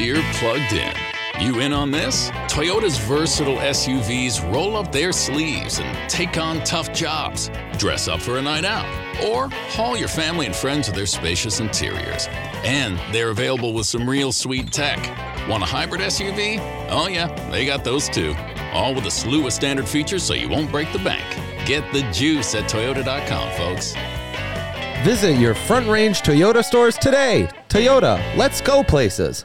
Deere plugged in. You in on this? Toyota's versatile SUVs roll up their sleeves and take on tough jobs. Dress up for a night out or haul your family and friends with their spacious interiors. And they're available with some real sweet tech. Want a hybrid SUV? Oh, yeah, they got those too. All with a slew of standard features so you won't break the bank. Get the juice at Toyota.com, folks. Visit your Front Range Toyota stores today. Toyota, let's go places.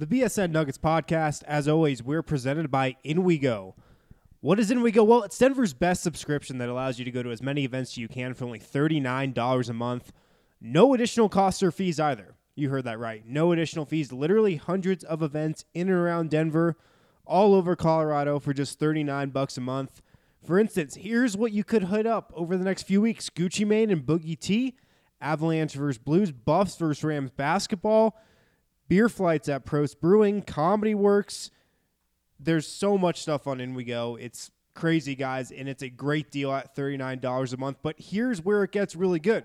The BSN Nuggets podcast, as always, we're presented by InWeGo. What is InWeGo? Well, it's Denver's best subscription that allows you to go to as many events as you can for only $39 a month. No additional costs or fees either. You heard that right. No additional fees. Literally hundreds of events in and around Denver, all over Colorado for just 39 bucks a month. For instance, here's what you could hit up over the next few weeks Gucci Mane and Boogie T, Avalanche versus Blues, Buffs versus Rams basketball, beer flights at Prost Brewing, Comedy Works. There's so much stuff on In We Go. It's crazy, guys, and it's a great deal at $39 a month. But here's where it gets really good.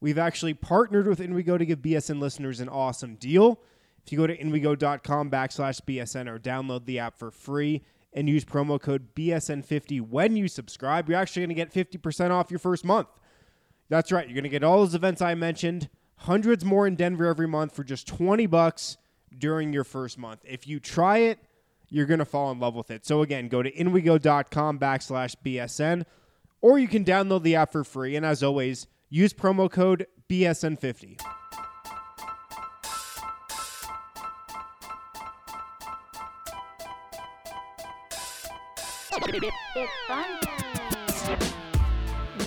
We've actually partnered with InWeGo to give BSN listeners an awesome deal. If you go to inwego.com backslash BSN or download the app for free and use promo code BSN50 when you subscribe, you're actually going to get 50% off your first month. That's right. You're going to get all those events I mentioned, hundreds more in Denver every month for just 20 bucks during your first month. If you try it, you're going to fall in love with it. So again, go to inwego.com backslash BSN or you can download the app for free. And as always, use promo code BSN50.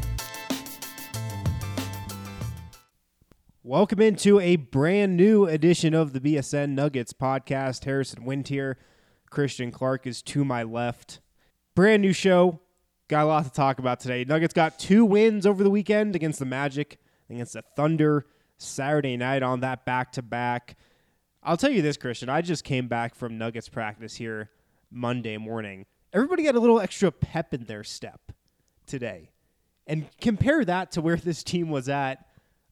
Welcome into a brand new edition of the BSN Nuggets podcast. Harrison Wind here. Christian Clark is to my left. Brand new show. Got a lot to talk about today. Nuggets got two wins over the weekend against the Magic, against the Thunder, Saturday night on that back to back. I'll tell you this, Christian. I just came back from Nuggets practice here Monday morning. Everybody got a little extra pep in their step today. And compare that to where this team was at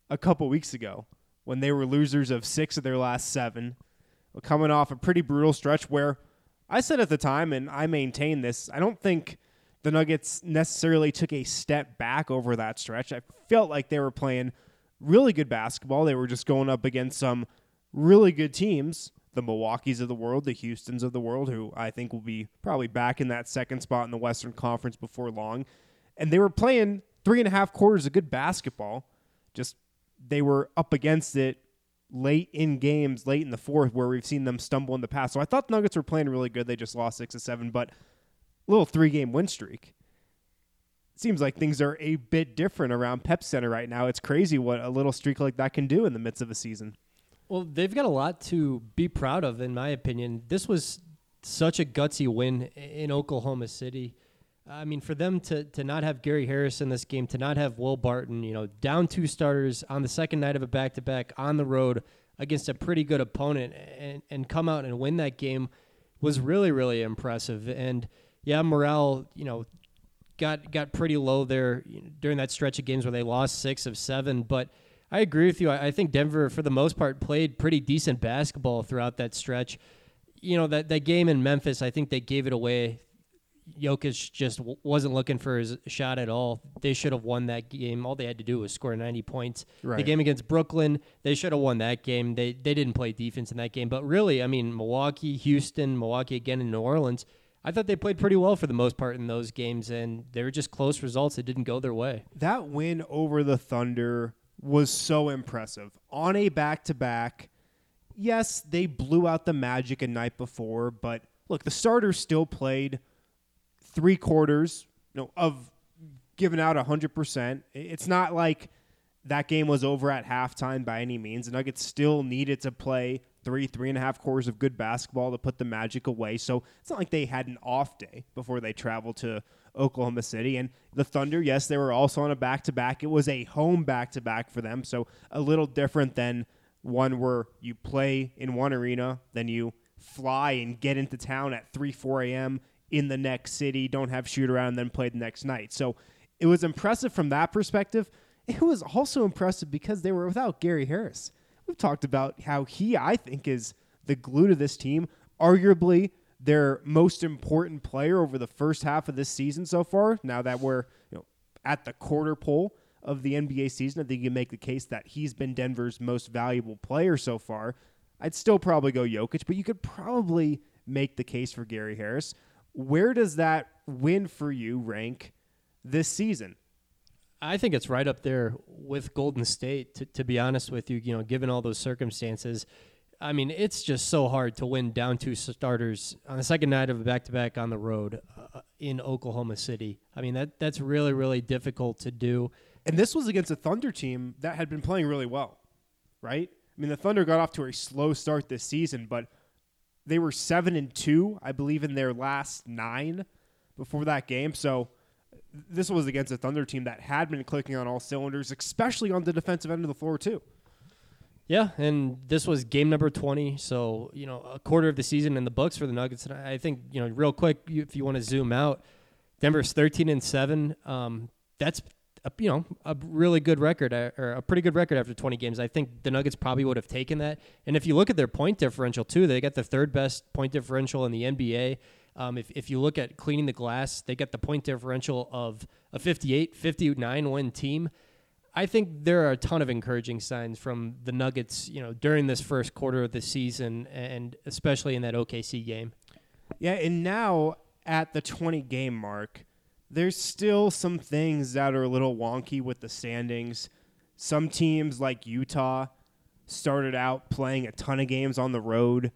a couple weeks ago when they were losers of six of their last seven, coming off a pretty brutal stretch where I said at the time, and I maintain this, I don't think the Nuggets necessarily took a step back over that stretch. I felt like they were playing really good basketball. They were just going up against some really good teams, the Milwaukee's of the world, the Houston's of the world, who I think will be probably back in that second spot in the Western Conference before long. And they were playing three and a half quarters of good basketball. Just they were up against it late in games, late in the fourth, where we've seen them stumble in the past. So I thought the Nuggets were playing really good. They just lost six to seven, but little three game win streak. Seems like things are a bit different around Pepsi Center right now. It's crazy what a little streak like that can do in the midst of a season. Well, they've got a lot to be proud of, in my opinion. This was such a gutsy win in Oklahoma City. I mean, for them to, to not have Gary Harris in this game, to not have Will Barton, you know, down two starters on the second night of a back to back on the road against a pretty good opponent and, and come out and win that game was really, really impressive. And yeah, morale, you know, got got pretty low there during that stretch of games where they lost six of seven. But I agree with you. I, I think Denver, for the most part, played pretty decent basketball throughout that stretch. You know that that game in Memphis, I think they gave it away Jokic just w- wasn't looking for his shot at all. They should have won that game. All they had to do was score 90 points. The game against Brooklyn, they should have won that game. They they didn't play defense in that game. But really, I mean, Milwaukee, Houston, Milwaukee again in New Orleans, I thought they played pretty well for the most part in those games and they were just close results that didn't go their way. That win over the Thunder was so impressive. On a back to back, yes, they blew out the Magic a night before, but look, the starters still played three quarters you know, of giving out 100%. It's not like that game was over at halftime by any means. The Nuggets still needed to play three, three and a half quarters of good basketball to put the Magic away. So it's not like they had an off day before they traveled to Oklahoma City. And the Thunder, yes, they were also on a back to back. It was a home back to back for them. So a little different than one where you play in one arena, then you fly and get into town at 3, 4 a.m. in the next city, don't have shoot around, then play the next night. So it was impressive from that perspective. It was also impressive because they were without Gary Harris. We've talked about how he, I think, is the glue to this team, arguably their most important player over the first half of this season so far. Now that we're you know at the quarter pole of the NBA season, I think you can make the case that he's been Denver's most valuable player so far. I'd still probably go Jokic, but you could probably make the case for Gary Harris. Where does that win for you rank this season? I think it's right up there with Golden State. To, to be honest with you, you know, given all those circumstances, I mean, it's just so hard to win down two starters on the second night of a back-to-back on the road uh, in Oklahoma City. I mean, that that's really really difficult to do. And this was against a Thunder team that had been playing really well, right? I mean, the Thunder got off to a slow start this season, but they were seven and two, I believe, in their last nine before that game. So this was against a Thunder team that had been clicking on all cylinders, especially on the defensive end of the floor too. Yeah, and this was game number 20, so, you know, a quarter of the season in the books for the Nuggets. And I think, you know, real quick, if you want to zoom out, Denver's 13 and 7. Um, that's, a, you know, a really good record, uh, or a pretty good record after 20 games. I think the Nuggets probably would have taken that. And if you look at their point differential, too, they got the third best point differential in the NBA. Um, if, if you look at cleaning the glass, they got the point differential of a 58, 59 win team. I think there are a ton of encouraging signs from the Nuggets, you know, during this first quarter of the season, and especially in that OKC game. Yeah, and now at the 20 game mark, there's still some things that are a little wonky with the standings. Some teams like Utah started out playing a ton of games on the road.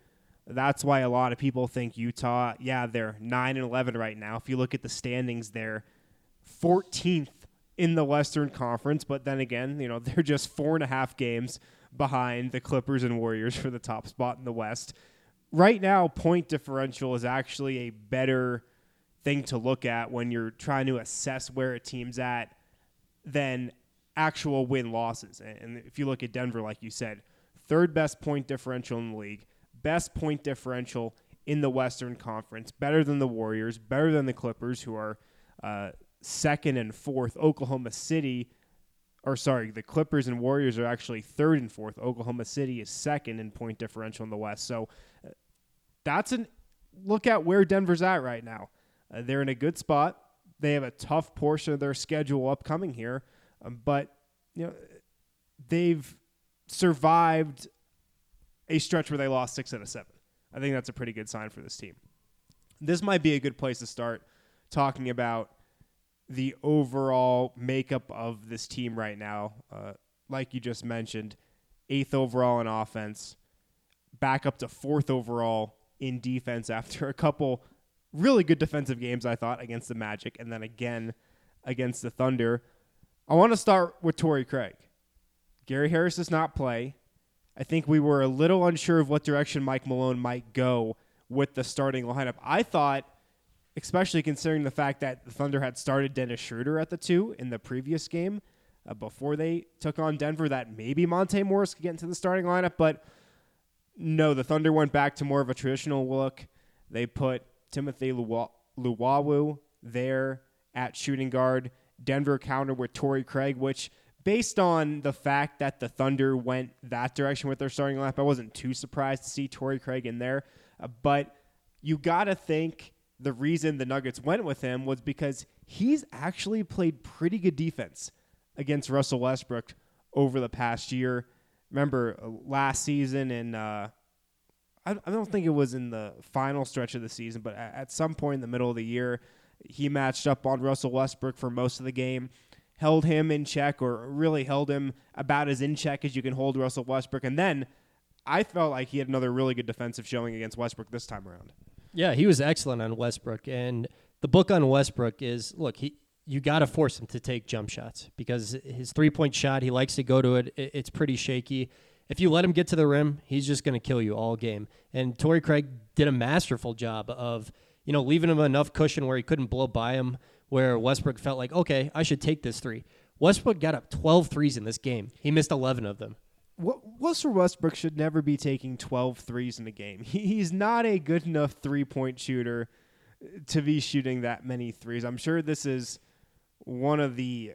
That's why a lot of people think Utah, yeah, they're 9 and 11 right now. If you look at the standings, they're 14th in the Western Conference, but then again, you know, they're just four and a half games behind the Clippers and Warriors for the top spot in the West. Right now, point differential is actually a better thing to look at when you're trying to assess where a team's at than actual win losses. And if you look at Denver, like you said, third best point differential in the league, best point differential in the Western Conference, better than the Warriors, better than the Clippers, who are uh, second and fourth. Oklahoma City, or sorry, the Clippers and Warriors are actually third and fourth. Oklahoma City is second in point differential in the West. So uh, that's an look at where Denver's at right now. Uh, they're in a good spot. They have a tough portion of their schedule upcoming here, um, but you know they've survived a stretch where they lost six out of seven. I think that's a pretty good sign for this team. This might be a good place to start talking about the overall makeup of this team right now. Uh, like you just mentioned, eighth overall in offense, back up to fourth overall in defense after a couple really good defensive games, I thought, against the Magic and then again against the Thunder. I want to start with Torrey Craig. Gary Harris does not play. I think we were a little unsure of what direction Mike Malone might go with the starting lineup. I thought, especially considering the fact that the Thunder had started Dennis Schroeder at the two in the previous game uh, before they took on Denver, that maybe Monte Morris could get into the starting lineup. But no, the Thunder went back to more of a traditional look. They put Timothy Luwawu there at shooting guard. Denver counter with Torrey Craig, which based on the fact that the Thunder went that direction with their starting lineup, I wasn't too surprised to see Torrey Craig in there. Uh, but you got to think the reason the Nuggets went with him was because he's actually played pretty good defense against Russell Westbrook over the past year. Remember uh, last season and uh, I, don't think it was in the final stretch of the season, but at, at some point in the middle of the year, he matched up on Russell Westbrook for most of the game, held him in check, or really held him about as in check as you can hold Russell Westbrook. And then I felt like he had another really good defensive showing against Westbrook this time around. Yeah, he was excellent on Westbrook. And the book on Westbrook is look, he you got to force him to take jump shots because his three point shot, he likes to go to it. It's pretty shaky. If you let him get to the rim, he's just going to kill you all game. And Torrey Craig did a masterful job of, you know, leaving him enough cushion where he couldn't blow by him, where Westbrook felt like, okay, I should take this three. Westbrook got up 12 threes in this game. He missed 11 of them. Russell Westbrook should never be taking 12 threes in a game. He's not a good enough three point shooter to be shooting that many threes. I'm sure this is one of the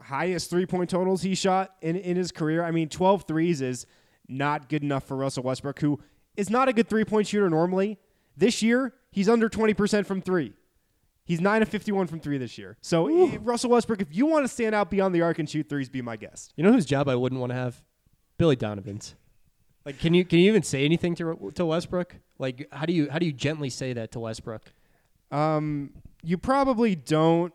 highest three point totals he shot in, in his career. I mean, 12 threes is not good enough for Russell Westbrook, who is not a good three point shooter normally. This year, he's under 20% from three. He's 9 of 51 from three this year. So, Ooh. Russell Westbrook, if you want to stand out beyond the arc and shoot threes, be my guest. You know whose job I wouldn't want to have? Billy Donovan's. Like, can you can you even say anything to to Westbrook? Like, how do you how do you gently say that to Westbrook? Um, you probably don't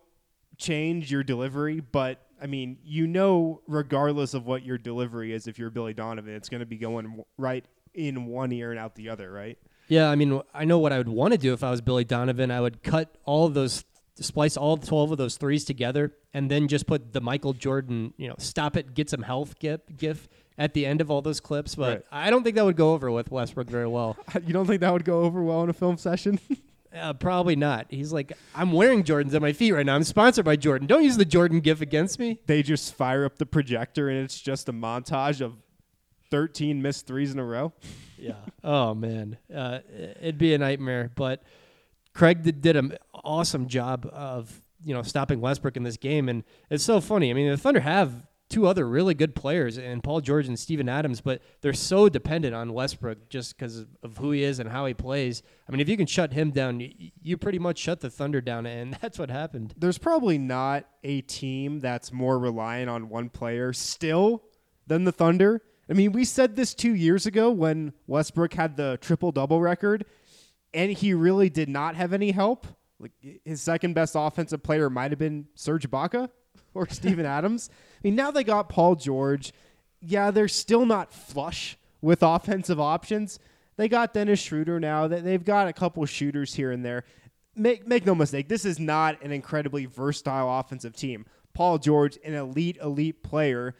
change your delivery, but I mean, you know, regardless of what your delivery is, if you're Billy Donovan, it's going to be going right in one ear and out the other, right? Yeah, I mean, I know what I would want to do if I was Billy Donovan. I would cut all of those, splice all 12 of those threes together, and then just put the Michael Jordan, you know, stop it, get some health gif, gif at the end of all those clips. But right. I don't think that would go over with Westbrook very well. You don't think that would go over well in a film session? Uh, probably not. He's like, I'm wearing Jordans at my feet right now. I'm sponsored by Jordan. Don't use the Jordan gif against me. They just fire up the projector and it's just a montage of 13 missed threes in a row. yeah. Oh man, uh, it'd be a nightmare. But Craig did, did an awesome job of you know stopping Westbrook in this game, and it's so funny. I mean, the Thunder have two other really good players and Paul George and Steven Adams, but they're so dependent on Westbrook just because of who he is and how he plays. I mean, if you can shut him down, you, pretty much shut the Thunder down, and that's what happened. There's probably not a team that's more reliant on one player still than the Thunder. I mean, we said this two years ago when Westbrook had the triple double record, and he really did not have any help. Like his second best offensive player might have been Serge Ibaka or Steven Adams. I mean, now they got Paul George. Yeah, they're still not flush with offensive options. They got Dennis Schroeder now. They've got a couple shooters here and there. Make make no mistake, this is not an incredibly versatile offensive team. Paul George, an elite elite player,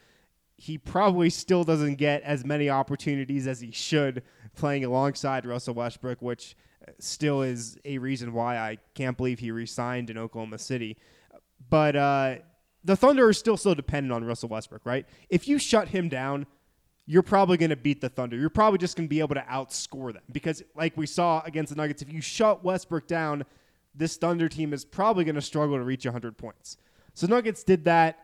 he probably still doesn't get as many opportunities as he should playing alongside Russell Westbrook, which still is a reason why I can't believe he resigned in Oklahoma City. But uh, the Thunder are still so dependent on Russell Westbrook, right? If you shut him down, you're probably going to beat the Thunder. You're probably just going to be able to outscore them because, like we saw against the Nuggets, if you shut Westbrook down, this Thunder team is probably going to struggle to reach 100 points. So Nuggets did that.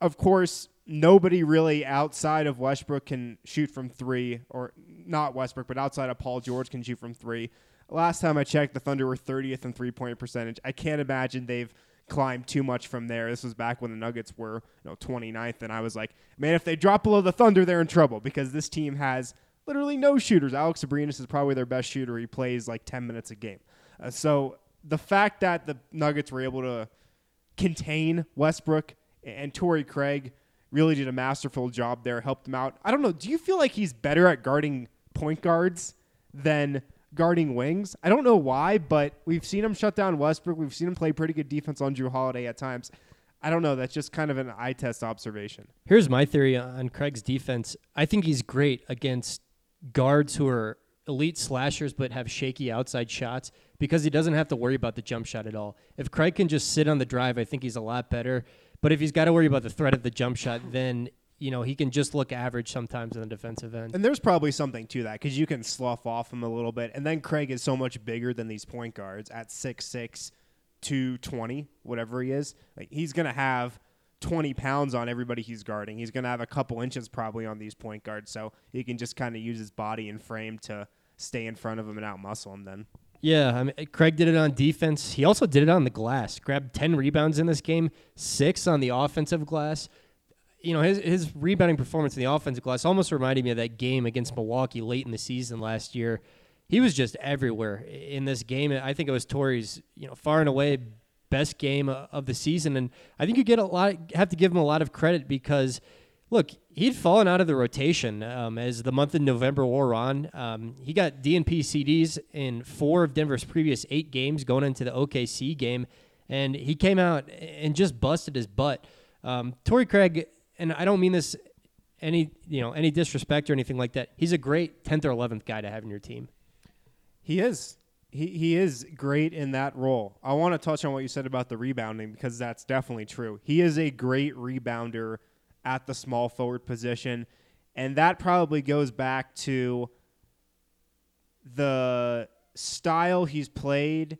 Of course, nobody really outside of Westbrook can shoot from three, or not Westbrook, but outside of Paul George can shoot from three. Last time I checked, the Thunder were 30th in three point percentage. I can't imagine they've climb too much from there. This was back when the Nuggets were, you know, 29th, and I was like, man, if they drop below the Thunder, they're in trouble because this team has literally no shooters. Alex Abrines is probably their best shooter. He plays like 10 minutes a game. Uh, so the fact that the Nuggets were able to contain Westbrook and Torrey Craig really did a masterful job there, helped them out. I don't know. Do you feel like he's better at guarding point guards than guarding wings. I don't know why, but we've seen him shut down Westbrook. We've seen him play pretty good defense on Jrue Holiday at times. I don't know. That's just kind of an eye test observation. Here's my theory on Craig's defense. I think he's great against guards who are elite slashers but have shaky outside shots because he doesn't have to worry about the jump shot at all. If Craig can just sit on the drive, I think he's a lot better. But if he's got to worry about the threat of the jump shot, then you know, he can just look average sometimes in the defensive end. And there's probably something to that because you can slough off him a little bit. And then Craig is so much bigger than these point guards at 6'6, 220, whatever he is. Like, he's going to have 20 pounds on everybody he's guarding. He's going to have a couple inches probably on these point guards. So he can just kind of use his body and frame to stay in front of him and outmuscle him then. Yeah, I mean, Craig did it on defense. He also did it on the glass. Grabbed 10 rebounds in this game, six on the offensive glass. You know, his, his rebounding performance in the offensive glass almost reminded me of that game against Milwaukee late in the season last year. He was just everywhere in this game. I think it was Torrey's, you know, far and away best game of the season. And I think you get a lot, have to give him a lot of credit because – look, he'd fallen out of the rotation um, as the month of November wore on. Um, he got DNP CDs in four of Denver's previous eight games going into the OKC game, and he came out and just busted his butt. Um, Torrey Craig, and I don't mean this any you know any disrespect or anything like that. He's a great tenth or eleventh guy to have in your team. He is. He, he is great in that role. I want to touch on what you said about the rebounding because that's definitely true. He is a great rebounder at the small forward position. And that probably goes back to the style he's played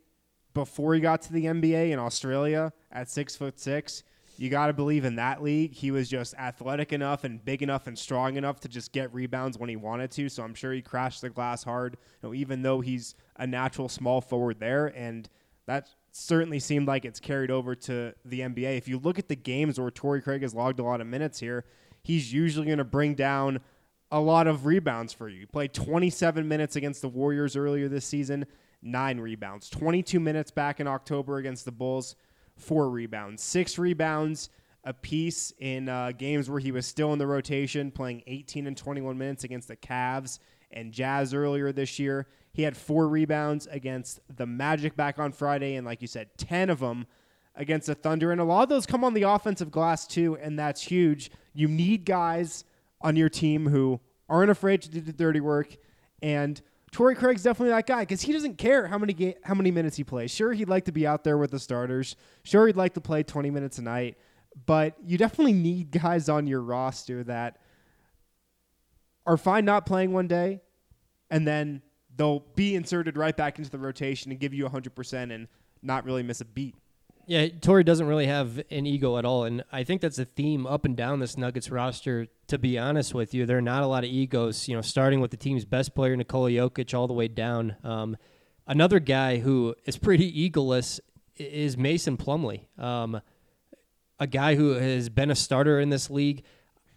before he got to the NBA in Australia at six foot six. You got to believe in that league. He was just athletic enough and big enough and strong enough to just get rebounds when he wanted to. So I'm sure he crashed the glass hard, you know, even though he's a natural small forward there. And that certainly seemed like it's carried over to the NBA. If you look at the games where Torrey Craig has logged a lot of minutes here, he's usually going to bring down a lot of rebounds for you. He played 27 minutes against the Warriors earlier this season, nine rebounds. 22 minutes back in October against the Bulls, four rebounds. Six rebounds a piece in uh, games where he was still in the rotation, playing 18 and 21 minutes against the Cavs and Jazz earlier this year. He had four rebounds against the Magic back on Friday, and like you said, 10 of them against the Thunder. And a lot of those come on the offensive glass, too, and that's huge. You need guys on your team who aren't afraid to do the dirty work. And Torrey Craig's definitely that guy because he doesn't care how many ga- how many minutes he plays. Sure, he'd like to be out there with the starters. Sure, he'd like to play 20 minutes a night. But you definitely need guys on your roster that are fine not playing one day and then they'll be inserted right back into the rotation and give you 100% and not really miss a beat. Yeah, Torrey doesn't really have an ego at all, and I think that's a theme up and down this Nuggets roster. To be honest with you, there are not a lot of egos. You know, starting with the team's best player Nikola Jokic all the way down. Um, another guy who is pretty egoless is Mason Plumlee, um, a guy who has been a starter in this league.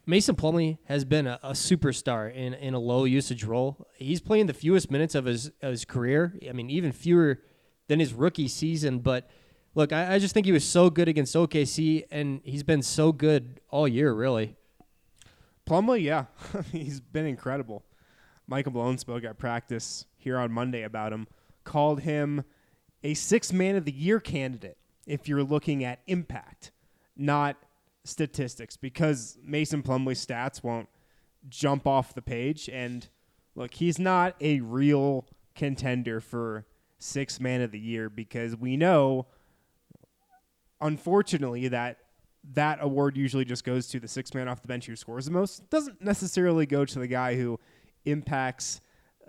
Mason Plumlee has been a, a, superstar in, in a low usage role. He's playing the fewest minutes of his of his career. I mean, even fewer than his rookie season. But look, I, I just think he was so good against OKC, and he's been so good all year, really. Plumlee, yeah, he's been incredible. Michael Malone spoke at practice here on Monday about him, called him a six man of the year candidate if you're looking at impact, not statistics because Mason Plumlee's stats won't jump off the page. And look, he's not a real contender for six man of the year because we know, unfortunately, that that award usually just goes to the six man off the bench who scores the most. Doesn't necessarily go to the guy who impacts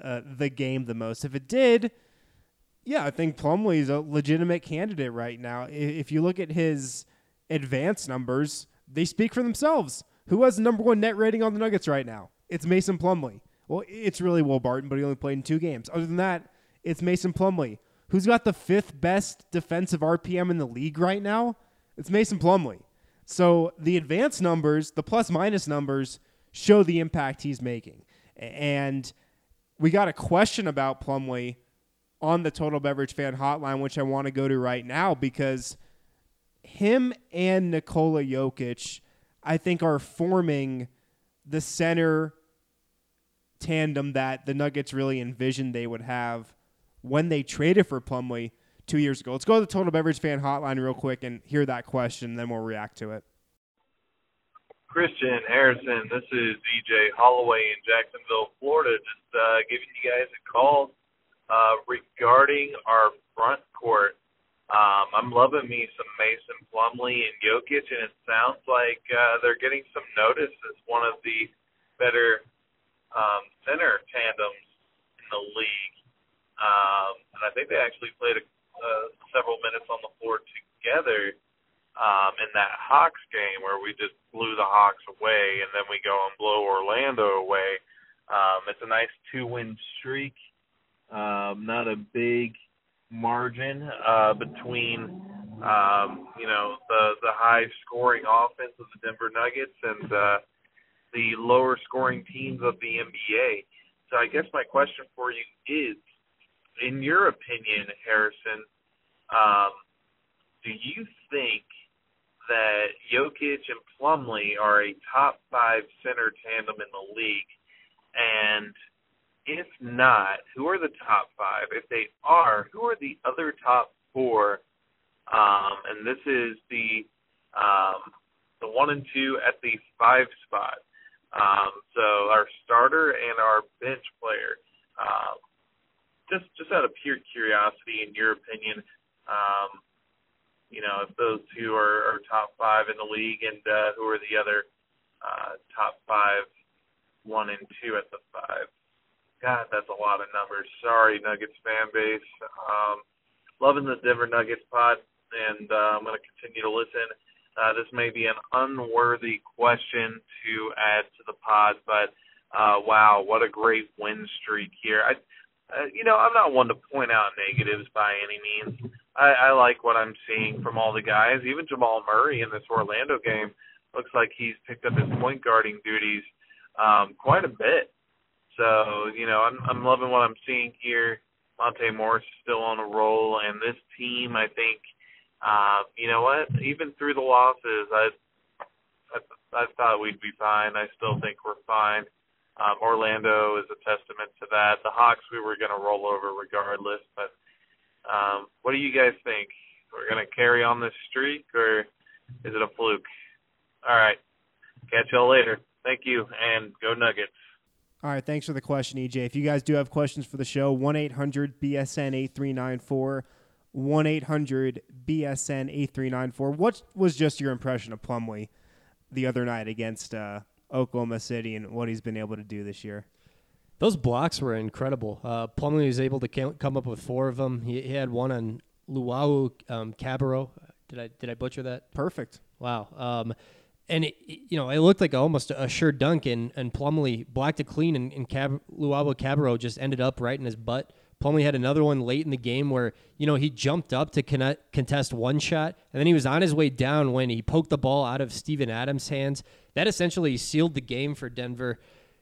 uh, the game the most. If it did, yeah, I think Plumlee is a legitimate candidate right now. If you look at his advanced numbers, they speak for themselves. Who has the number one net rating on the Nuggets right now? It's Mason Plumlee. Well, it's really Will Barton, but he only played in two games. Other than that, it's Mason Plumlee. Who's got the fifth best defensive RPM in the league right now? It's Mason Plumlee. So the advanced numbers, the plus minus numbers, show the impact he's making. And we got a question about Plumlee on the Total Beverage Fan Hotline, which I want to go to right now because him and Nikola Jokic, I think, are forming the center tandem that the Nuggets really envisioned they would have when they traded for Plumlee two years ago. Let's go to the Total Beverage Fan Hotline real quick and hear that question, then we'll react to it. Christian Harrison, this is EJ Holloway in Jacksonville, Florida, just uh, giving you guys a call uh, regarding our front court. Um, I'm loving me some Mason Plumlee and Jokic, and it sounds like uh, they're getting some notice as one of the better um, center tandems in the league. Um, and I think they actually played a, uh, several minutes on the floor together um, in that Hawks game where we just blew the Hawks away, and then we go and blow Orlando away. Um, it's a nice two-win streak. Um, not a big margin uh, between um, you know the the high scoring offense of the Denver Nuggets and uh, the lower scoring teams of the NBA. So I guess my question for you is, in your opinion, Harrison, um, do you think that Jokic and Plumlee are a top five center tandem in the league? And if not, who are the top five? If they are, who are the other top four? Um, and this is the um, the one and two at the five spot. Um, so our starter and our bench player. Um, just just out of pure curiosity, in your opinion, um, you know, if those two are, are top five in the league, and uh, who are the other uh, top five, one and two at the five. God, that's a lot of numbers. Sorry, Nuggets fan base. Um, loving the Denver Nuggets pod, and uh, I'm going to continue to listen. Uh, this may be an unworthy question to add to the pod, but uh, wow, what a great win streak here. I, uh, you know, I'm not one to point out negatives by any means. I, I like what I'm seeing from all the guys. Even Jamal Murray in this Orlando game looks like he's picked up his point guarding duties um, quite a bit. So you know, I'm I'm loving what I'm seeing here. Monte Morris is still on a roll, and this team, I think, uh, you know what? Even through the losses, I, I I thought we'd be fine. I still think we're fine. Um, Orlando is a testament to that. The Hawks, we were going to roll over regardless, but um, what do you guys think? We're going to carry on this streak, or is it a fluke? All right. Catch y'all later. Thank you, and go Nuggets. All right, thanks for the question, EJ. If you guys do have questions for the show, 1 800 BSN 8394. 1 800 BSN 8394. What was just your impression of Plumlee the other night against uh, Oklahoma City and what he's been able to do this year? Those blocks were incredible. Uh, Plumlee was able to come up with four of them. He, he had one on Luwawu um, Cabarrot. Did I did I butcher that? Perfect. Wow. Um, and it, you know, it looked like almost a sure dunk, and, and Plumlee blocked it clean, and, and Cab- Luwawu Cabarrot just ended up right in his butt. Plumlee had another one late in the game where you know he jumped up to connect, contest one shot, and then he was on his way down when he poked the ball out of Steven Adams' hands. That essentially sealed the game for Denver.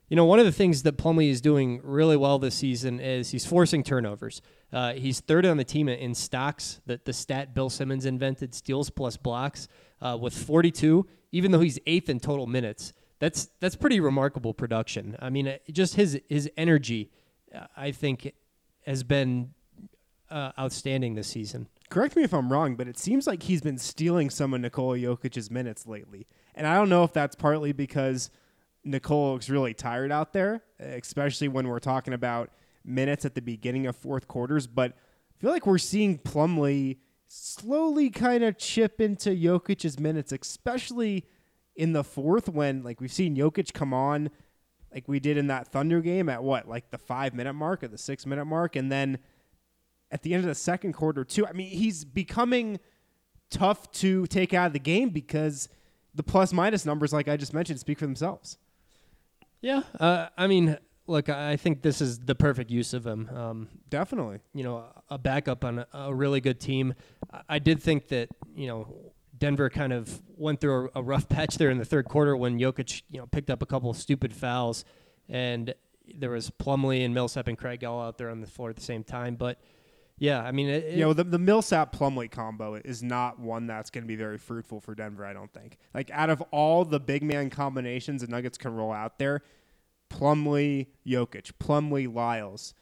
You know, one of the things that Plumlee is doing really well this season is he's forcing turnovers. Uh, he's third on the team in stocks, the, the stat Bill Simmons invented, steals plus blocks, uh, with 42, even though he's eighth in total minutes. That's that's pretty remarkable production. I mean, just his his energy, uh, I think, has been uh, outstanding this season. Correct me if I'm wrong, but it seems like he's been stealing some of Nikola Jokic's minutes lately, and I don't know if that's partly because – Nikola looks really tired out there, especially when we're talking about minutes at the beginning of fourth quarters. But I feel like we're seeing Plumlee slowly kind of chip into Jokic's minutes, especially in the fourth when like we've seen Jokic come on like we did in that Thunder game at what, like the five minute mark or the six minute mark, and then at the end of the second quarter too. I mean, he's becoming tough to take out of the game because the plus minus numbers, like I just mentioned, speak for themselves. Yeah, uh, I mean, look, I think this is the perfect use of him. Um, Definitely, you know, a backup on a, a, really good team. I did think that you know Denver kind of went through a, a, rough patch there in the third quarter when Jokic, you know, picked up a couple of stupid fouls, and there was Plumlee and Millsap and Craig all out there on the floor at the same time. But yeah, I mean, it, you know, the, the Millsap Plumlee combo is not one that's going to be very fruitful for Denver. I don't think. Like out of all the big man combinations the Nuggets can roll out there, Plumlee, Jokic, Plumlee, Lyles,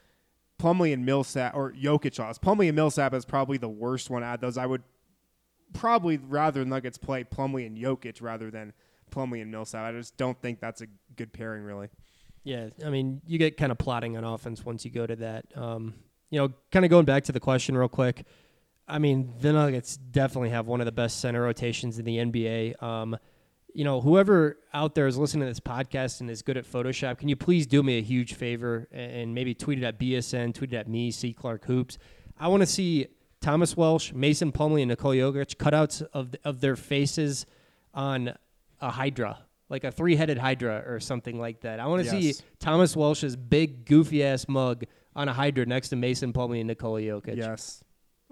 Plumlee and Millsap, or Jokic, Lyles. Plumlee and Millsap is probably the worst one out of those. I would probably rather Nuggets play Plumlee and Jokic rather than Plumlee and Millsap. I just don't think that's a good pairing, really. Yeah, I mean, you get kind of plotting on offense once you go to that. Um, you know, kind of going back to the question real quick. I mean, the Nuggets definitely have one of the best center rotations in the NBA. Um, you know, whoever out there is listening to this podcast and is good at Photoshop, can you please do me a huge favor and maybe tweet it at BSN, tweet it at me, C Clark Hoops. I want to see Thomas Welsh, Mason Plumlee, and Nikola Jokic cutouts of of their faces on a hydra, like a three headed hydra or something like that. I want to yes. see Thomas Welsh's big goofy ass mug on a hydra next to Mason Plumlee and Nikola Jokic. Yes.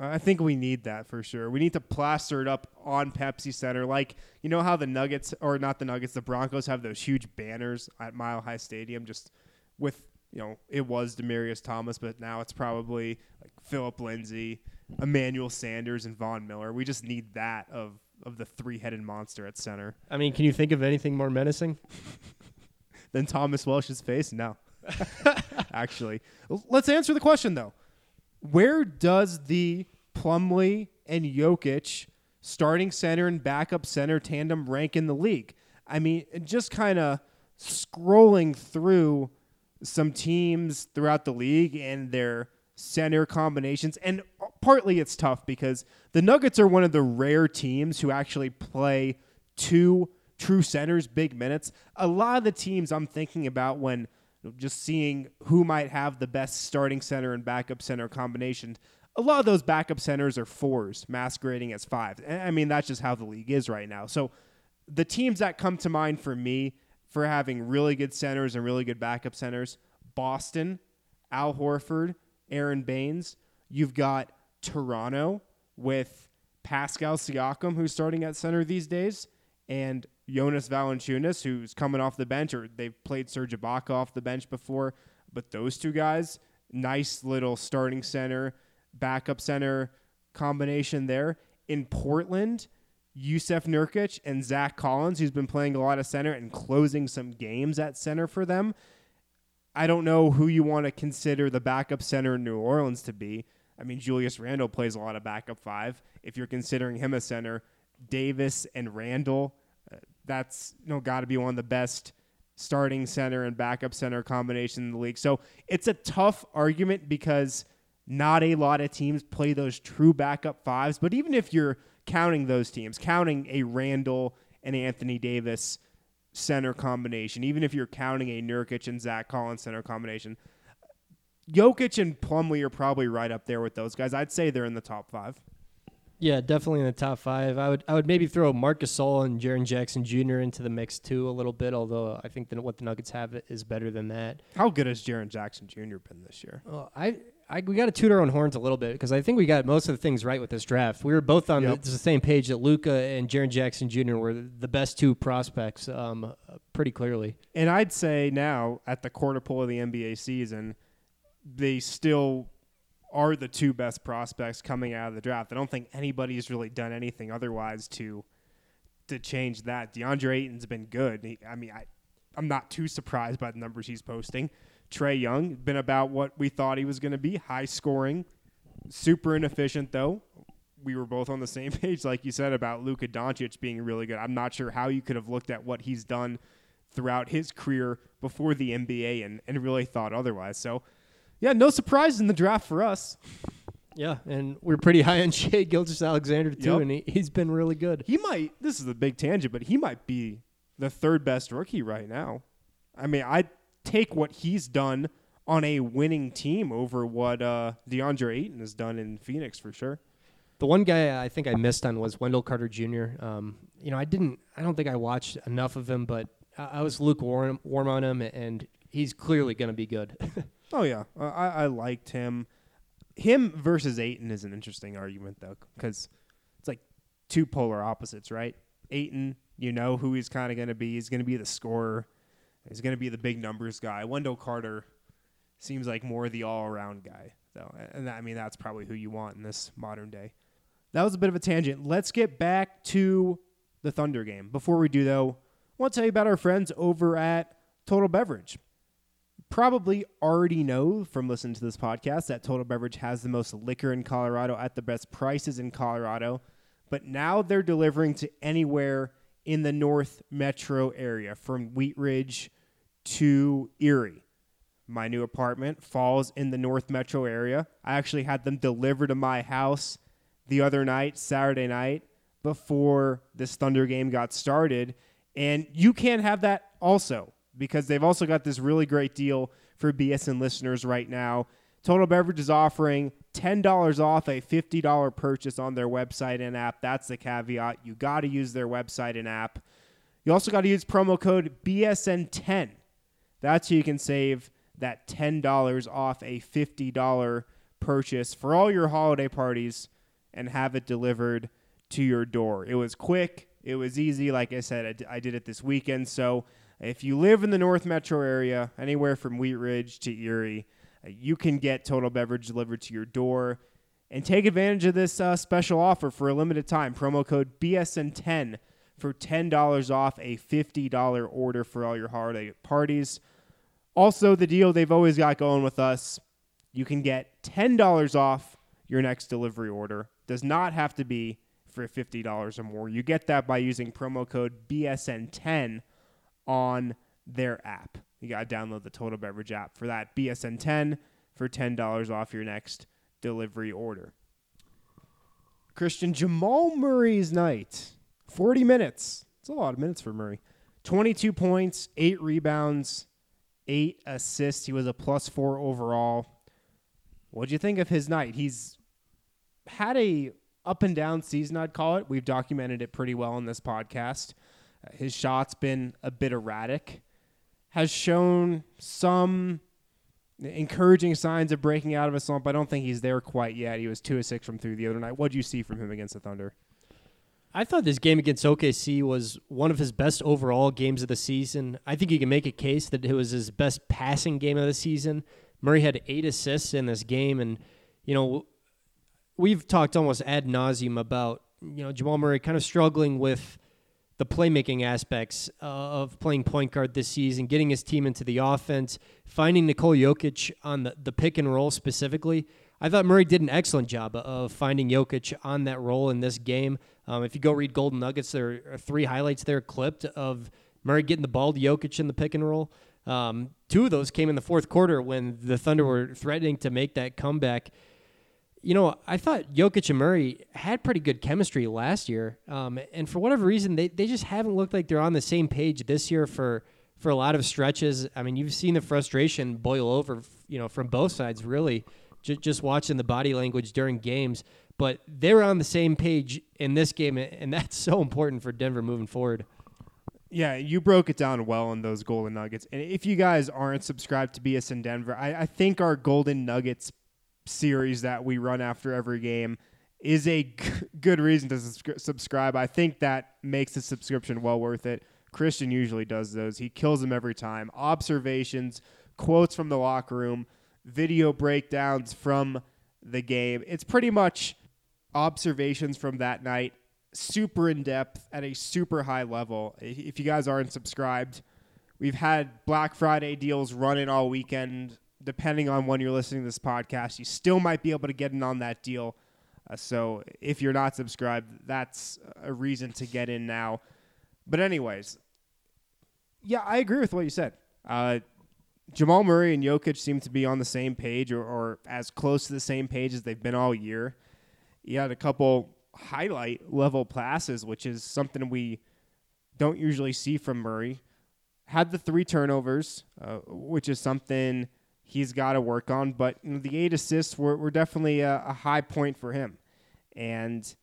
I think we need that for sure. We need to plaster it up on Pepsi Center, like you know how the Nuggets or not the Nuggets, the Broncos have those huge banners at Mile High Stadium, just with you know it was Demaryius Thomas, but now it's probably like Phillip Lindsay, Emmanuel Sanders, and Von Miller. We just need that of of the three headed monster at center. I mean, can you think of anything more menacing? than Thomas Welsh's face? No. Actually, let's answer the question though. Where does the Plumlee and Jokic starting center and backup center tandem rank in the league? I mean, just kind of scrolling through some teams throughout the league and their center combinations. And partly it's tough because the Nuggets are one of the rare teams who actually play two true centers big minutes. A lot of the teams I'm thinking about when just seeing who might have the best starting center and backup center combination. A lot of those backup centers are fours masquerading as fives. I mean, that's just how the league is right now. So the teams that come to mind for me for having really good centers and really good backup centers Boston, Al Horford, Aron Baynes. You've got Toronto with Pascal Siakam, who's starting at center these days, and Jonas Valanciunas, who's coming off the bench, or they've played Serge Ibaka off the bench before. But those two guys, nice little starting center, backup center combination there. In Portland, Jusuf Nurkic and Zach Collins, who's been playing a lot of center and closing some games at center for them. I don't know who you want to consider the backup center in New Orleans to be. I mean, Julius Randle plays a lot of backup five. If you're considering him a center, Davis and Randle uh, that's you know got to be one of the best starting center and backup center combination in the league. So it's a tough argument because not a lot of teams play those true backup fives. But even if you're counting those teams, counting a Randle and Anthony Davis center combination, even if you're counting a Nurkic and Zach Collins center combination, Jokic and Plumlee are probably right up there with those guys. I'd say they're in the top five. Yeah, definitely in the top five. I would I would maybe throw Marcus Gasol and Jaren Jackson Jr. into the mix too a little bit. Although I think that what the Nuggets have is better than that. How good has Jaren Jackson Jr. been this year? Well, I, I we got to toot our own horns a little bit because I think we got most of the things right with this draft. We were both on yep. the, the, same page that Luka and Jaren Jackson Jr. were the best two prospects, um, pretty clearly. And I'd say now at the quarter pole of the NBA season, they still are the two best prospects coming out of the draft. I don't think anybody's really done anything otherwise to to change that. DeAndre Ayton's been good. He, I mean, I I'm not too surprised by the numbers he's posting. Trae Young been about what we thought he was going to be, high scoring, super inefficient though. We were both on the same page, like you said, about Luka Doncic being really good. I'm not sure how you could have looked at what he's done throughout his career before the NBA and, and really thought otherwise. So yeah, no surprise in the draft for us. Yeah, and we're pretty high on Shai Gilgeous-Alexander too, Yep. and he, he's been really good. He might. This is a big tangent, but he might be the third best rookie right now. I mean, I take what he's done on a winning team over what uh, DeAndre Ayton has done in Phoenix for sure. The one guy I think I missed on was Wendell Carter Jr. Um, you know, I didn't. I don't think I watched enough of him, but I, I was lukewarm warm on him, and he's clearly going to be good. Oh yeah, I, I liked him. Him versus Ayton is an interesting argument though, because it's like two polar opposites, right? Ayton, you know who he's kind of going to be. He's going to be the scorer. He's going to be the big numbers guy. Wendell Carter seems like more the all-around guy, though, and I mean that's probably who you want in this modern day. That was a bit of a tangent. Let's get back to the Thunder game. Before we do, though, I want to tell you about our friends over at Total Beverage probably already know from listening to this podcast that Total Beverage has the most liquor in Colorado at the best prices in Colorado. But now they're delivering to anywhere in the North Metro area from Wheat Ridge to Erie. My new apartment falls in the North Metro area. I actually had them delivered to my house the other night, Saturday night, before this Thunder game got started. And you can have that also because they've also got this really great deal for BSN listeners right now. Total Beverage is offering $10 off a $50 purchase on their website and app. That's the caveat. You got to use their website and app. You also got to use promo code BSN10. That's how you can save that $10 off a $50 purchase for all your holiday parties and have it delivered to your door. It was quick, it was easy. Like I said, I, d- I did it this weekend. So if you live in the North Metro area, anywhere from Wheat Ridge to Erie, uh, you can get Total Beverage delivered to your door and take advantage of this uh, special offer for a limited time. Promo code BSN10 for $10 off a $50 order for all your holiday parties. Also, the deal they've always got going with us you can get $10 off your next delivery order. Does not have to be for $50 or more. You get that by using promo code BSN10 on their app. You got to download the Total Beverage app for that. BSN10 for $10 off your next delivery order. Christian Jamal Murray's night 40 minutes. It's a lot of minutes for Murray. 22 points, 8 rebounds, 8 assists. He was a plus 4 overall. What'd you think of his night? He's had a up and down season, I'd call it. We've documented it pretty well in this podcast. Uh, his shot's been a bit erratic. Has shown some encouraging signs of breaking out of a slump. I don't think he's there quite yet. He was two of six from three the other night. What do you see from him against the Thunder? I thought this game against OKC was one of his best overall games of the season. I think you can make a case that it was his best passing game of the season. Murray had eight assists in this game, and you know we've talked almost ad nauseum about you know Jamal Murray kind of struggling with the playmaking aspects uh, of playing point guard this season, getting his team into the offense, finding Nikola Jokic on the, the pick and roll specifically. I thought Murray did an excellent job of finding Jokic on that role in this game. Um, if you go read Golden Nuggets, there are three highlights there clipped of Murray getting the ball to Jokic in the pick and roll. Um, two of those came in the fourth quarter when the Thunder were threatening to make that comeback you know, I thought Jokic and Murray had pretty good chemistry last year, um, and for whatever reason, they, they just haven't looked like they're on the same page this year for for a lot of stretches. I mean, you've seen the frustration boil over, you know, from both sides really, just watching the body language during games. But they're on the same page in this game, and that's so important for Denver moving forward. Yeah, you broke it down well in those Golden Nuggets. And if you guys aren't subscribed to BSN Denver, I, I think our Golden Nuggets series that we run after every game is a g- good reason to subscribe. I think that makes the subscription well worth it. Christian usually does those. He kills them every time. Observations, quotes from the locker room, video breakdowns from the game. It's pretty much observations from that night, super in depth at a super high level. If you guys aren't subscribed, we've had Black Friday deals running all weekend depending on when you're listening to this podcast, you still might be able to get in on that deal. Uh, so if you're not subscribed, that's a reason to get in now. But anyways, yeah, I agree with what you said. Uh, Jamal Murray and Jokic seem to be on the same page or, or as close to the same page as they've been all year. He had a couple highlight level passes, which is something we don't usually see from Murray. Had the three turnovers, uh, which is something – he's got to work on. But you know, the eight assists were, were definitely a, a high point for him, and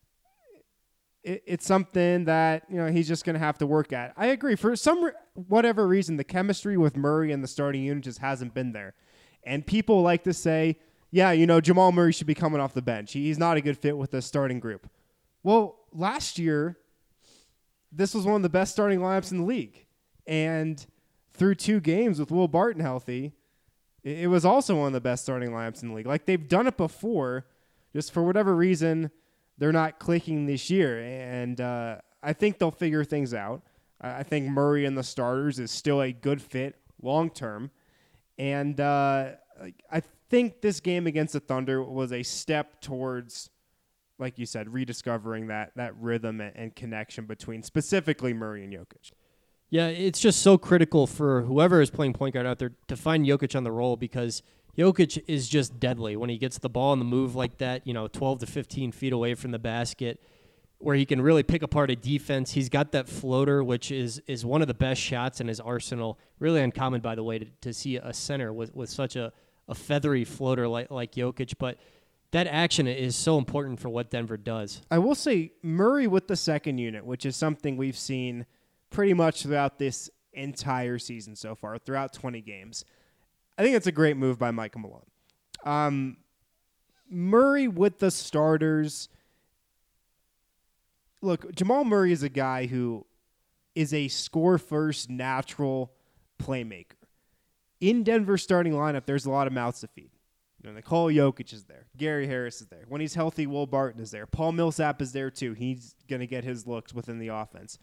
it, it's something that you know he's just going to have to work at. I agree. For some re- whatever reason, the chemistry with Murray and the starting unit just hasn't been there, and people like to say, "Yeah, you know, Jamal Murray should be coming off the bench. He's not a good fit with the starting group." Well, last year, this was one of the best starting lineups in the league, and through two games with Will Barton healthy, it was also one of the best starting lineups in the league. Like they've done it before, just for whatever reason, they're not clicking this year. And uh, I think they'll figure things out. I think Murray and the starters is still a good fit long term. And uh, I think this game against the Thunder was a step towards, like you said, rediscovering that that rhythm and connection between specifically Murray and Jokic. Yeah, it's just so critical for whoever is playing point guard out there to find Jokic on the roll because Jokic is just deadly when he gets the ball on the move like that, you know, 12 to 15 feet away from the basket, where he can really pick apart a defense. He's got that floater, which is is one of the best shots in his arsenal. Really uncommon, by the way, to, to see a center with, with such a, a feathery floater like, like Jokic. But that action is so important for what Denver does. I will say Murray with the second unit, which is something we've seen – pretty much throughout this entire season so far, throughout 20 games. I think it's a great move by Michael Malone. Um, Murray with the starters. Look, Jamal Murray is a guy who is a score first natural playmaker. In Denver's starting lineup, there's a lot of mouths to feed. You know, Nikola Jokic is there. Gary Harris is there. When he's healthy, Will Barton is there. Paul Millsap is there too. He's going to get his looks within the offense.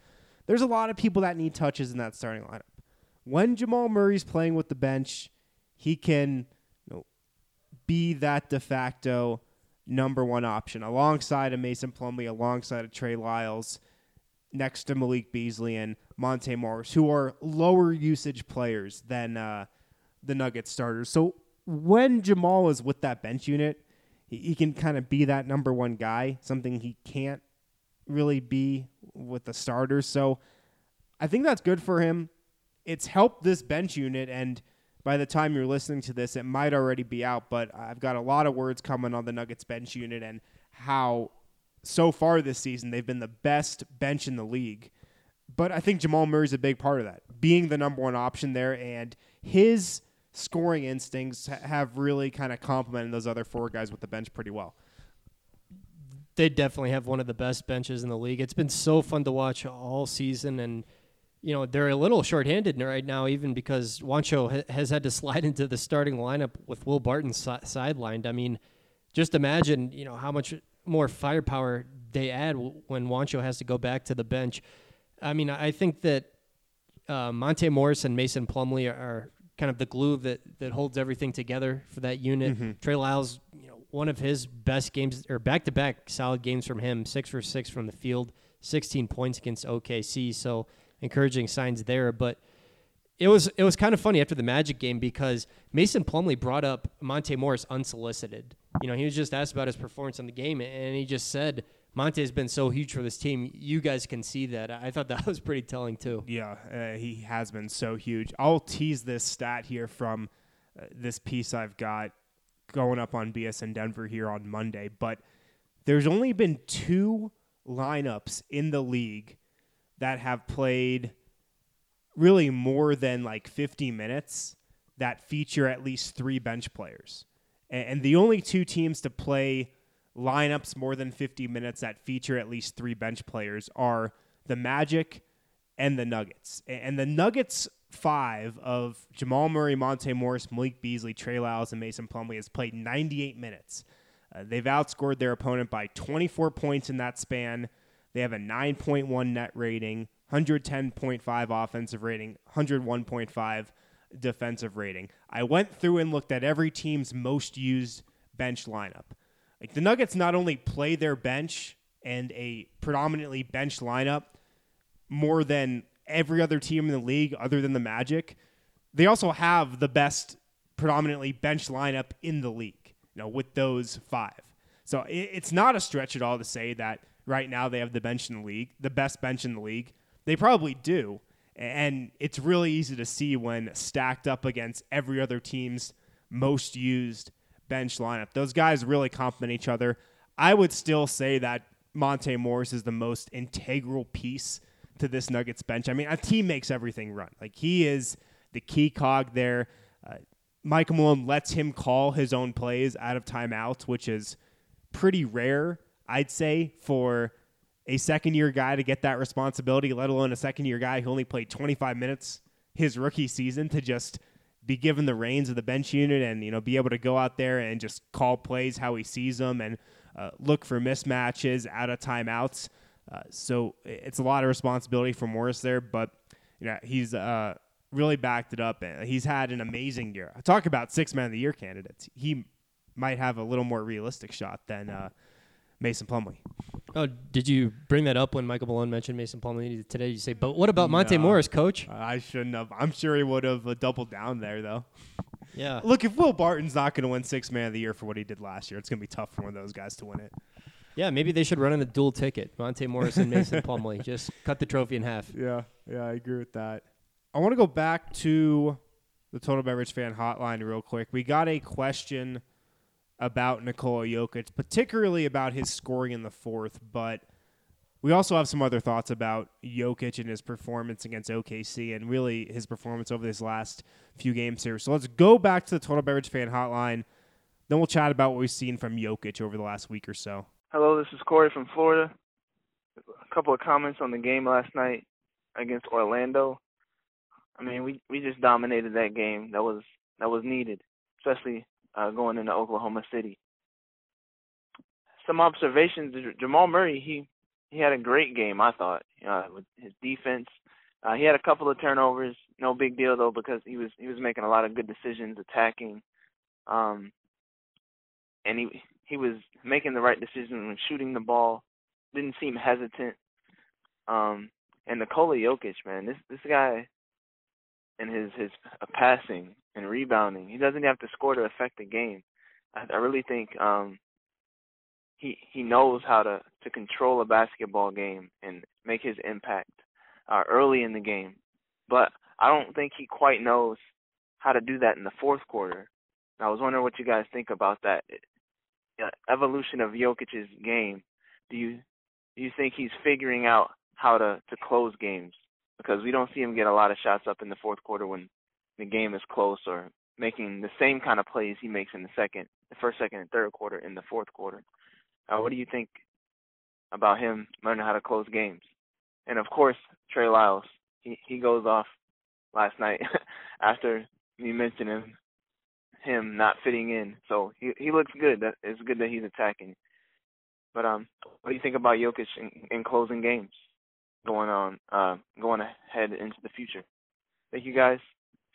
There's a lot of people that need touches in that starting lineup. When Jamal Murray's playing with the bench, he can be that de facto number one option alongside a Mason Plumlee, alongside a Trey Lyles, next to Malik Beasley and Monte Morris, who are lower usage players than uh, the Nuggets starters. So when Jamal is with that bench unit, he, he can kind of be that number one guy, something he can't really be with the starters. So I think that's good for him. It's helped this bench unit, and by the time you're listening to this, it might already be out. But I've got a lot of words coming on the Nuggets bench unit and how so far this season they've been the best bench in the league. But I think Jamal Murray's a big part of that, being the number one option there, and his scoring instincts have really kind of complemented those other four guys with the bench pretty well. They definitely have one of the best benches in the league. It's been so fun to watch all season, and you know they're a little shorthanded right now, even because Juancho ha- has had to slide into the starting lineup with Will Barton si- sidelined. I mean, just imagine you know how much more firepower they add w- when Juancho has to go back to the bench. I mean, I think that uh, Monte Morris and Mason Plumlee are, are kind of the glue that that holds everything together for that unit. Mm-hmm. Trey Lyles, you know, one of his best games or back to back solid games from him, six for six from the field, 16 points against OKC. So encouraging signs there, but. It was it was kind of funny after the Magic game because Mason Plumlee brought up Monte Morris unsolicited. You know, he was just asked about his performance in the game, and he just said, Monte has been so huge for this team. You guys can see that. I thought that was pretty telling too. Yeah, uh, he has been so huge. I'll tease this stat here from uh, this piece I've got going up on BSN Denver here on Monday, but there's only been two lineups in the league that have played really more than like 50 minutes that feature at least three bench players. And, and the only two teams to play lineups more than 50 minutes that feature at least three bench players are the Magic and the Nuggets. And the Nuggets five of Jamal Murray, Monte Morris, Malik Beasley, Trey Lyles, and Mason Plumlee has played 98 minutes. Uh, they've outscored their opponent by 24 points in that span. They have a 9.1 net rating, 110.5 offensive rating, 101.5 defensive rating. I went through and looked at every team's most used bench lineup. Like the Nuggets not only play their bench and a predominantly bench lineup more than every other team in the league other than the Magic, they also have the best predominantly bench lineup in the league, you know, with those five. So it's not a stretch at all to say that right now they have the bench in the league, the best bench in the league. They probably do. And it's really easy to see when stacked up against every other team's most used bench lineup. Those guys really complement each other. I would still say that Monte Morris is the most integral piece to this Nuggets bench. I mean, a team makes everything run. Like he is the key cog there. Uh, Michael Malone lets him call his own plays out of timeouts, which is pretty rare, I'd say, for a second year guy to get that responsibility, let alone a second year guy who only played 25 minutes his rookie season to just be given the reins of the bench unit and you know be able to go out there and just call plays how he sees them and uh, look for mismatches out of timeouts. Uh, so it's a lot of responsibility for Morris there, but you know he's uh, really backed it up and he's had an amazing year. I talk about six man of the year candidates. He might have a little more realistic shot than uh, Mason Plumlee. Oh, did you bring that up when Michael Malone mentioned Mason Plumlee today? You say, but what about Monte No. Morris, coach? I shouldn't have. I'm sure he would have uh, doubled down there, though. Yeah. Look, if Will Barton's not going to win six man of the year for what he did last year, it's going to be tough for one of those guys to win it. Yeah, maybe they should run in a dual ticket. Monte Morris and Mason Plumlee. Just cut the trophy in half. Yeah, yeah, I agree with that. I want to go back to the Total Beverage Fan Hotline real quick. We got a question about Nikola Jokic, particularly about his scoring in the fourth, but we also have some other thoughts about Jokic and his performance against OKC and really his performance over this last few games here. So let's go back to the Total Beverage Fan Hotline. Then we'll chat about what we've seen from Jokic over the last week or so. Hello, this is Corey from Florida. A couple of comments on the game last night against Orlando. I mean, we we just dominated that game. That was that was needed, especially uh, going into Oklahoma City. Some observations: Jamal Murray, he he had a great game. I thought uh, with his defense. Uh, he had a couple of turnovers. No big deal though because he was he was making a lot of good decisions attacking. Um, and he he was making the right decision when shooting the ball. Didn't seem hesitant. Um, and Nikola Jokic, man, this this guy and his his uh, passing and rebounding, he doesn't have to score to affect the game. I, I really think um, he he knows how to to control a basketball game and make his impact uh, early in the game. But I don't think he quite knows how to do that in the fourth quarter. I was wondering what you guys think about that uh, evolution of Jokic's game. Do you do you think he's figuring out how to to close games? Because we don't see him get a lot of shots up in the fourth quarter when the game is close or making the same kind of plays he makes in the second, the first, second, and third quarter in the fourth quarter. Uh, what do you think about him learning how to close games? And of course, Trey Lyles, he he goes off last night after you mentioned him him not fitting in. So he he looks good. That it's good that he's attacking. But um, what do you think about Jokic in, in closing games, going on, uh, going ahead into the future? Thank you guys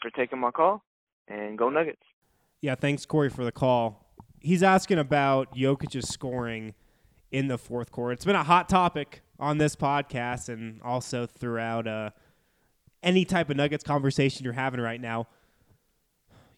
for taking my call, and go Nuggets. Yeah, thanks Corey for the call. He's asking about Jokic's scoring in the fourth quarter. It's been a hot topic on this podcast and also throughout uh, any type of Nuggets conversation you're having right now.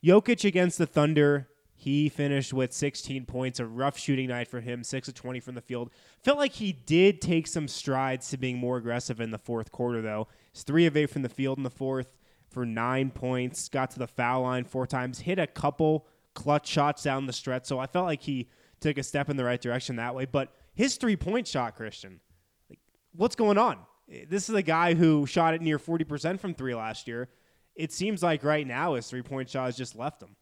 Jokic against the Thunder, he finished with 16 points, a rough shooting night for him, 6 of 20 from the field. Felt like he did take some strides to being more aggressive in the fourth quarter, though. He's 3 of 8 from the field in the fourth for 9 points, got to the foul line four times, hit a couple clutch shots down the stretch. So I felt like he took a step in the right direction that way. But his three point shot, Christian, like, what's going on? This is a guy who shot it near 40% from three last year it seems like right now his three point shot has just left him.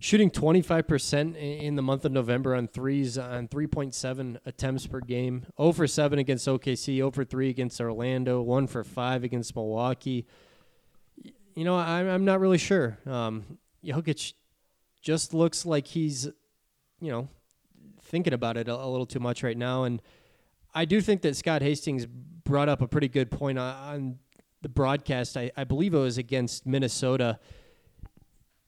Shooting 25% in the month of November on threes on 3.7 attempts per game. 0 for 7 against OKC, 0 for 3 against Orlando, 1 for 5 against Milwaukee. You know, I'm, I'm not really sure. Um, Jokic just looks like he's, you know, thinking about it a, a little too much right now. And I do think that Scott Hastings brought up a pretty good point on, on the broadcast. I, I believe it was against Minnesota.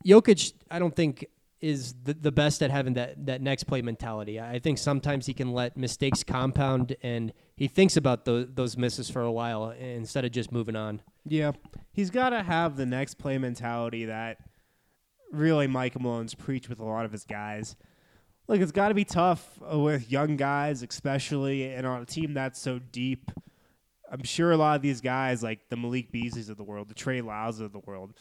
Jokic, I don't think is the, the best at having that, that next play mentality. I think sometimes he can let mistakes compound and he thinks about those, those misses for a while instead of just moving on. Yeah. He's got to have the next play mentality that really Mike Malone's preached with a lot of his guys. Look, it's got to be tough uh, with young guys, especially, and on a team that's so deep – I'm sure a lot of these guys, like the Malik Beasleys of the world, the Trey Lyles of the world,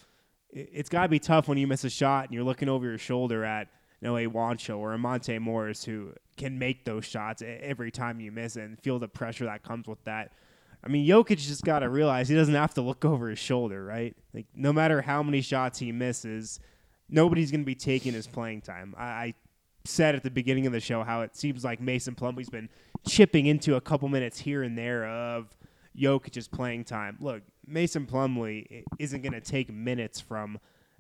it's got to be tough when you miss a shot and you're looking over your shoulder at you know, a Juancho or a Monte Morris who can make those shots every time you miss and feel the pressure that comes with that. I mean, Jokic just got to realize he doesn't have to look over his shoulder, right? Like, no matter how many shots he misses, nobody's going to be taking his playing time. I, I said at the beginning of the show how it seems like Mason Plumlee's been chipping into a couple minutes here and there of Jokic's playing time. Look, Mason Plumlee isn't going to take minutes from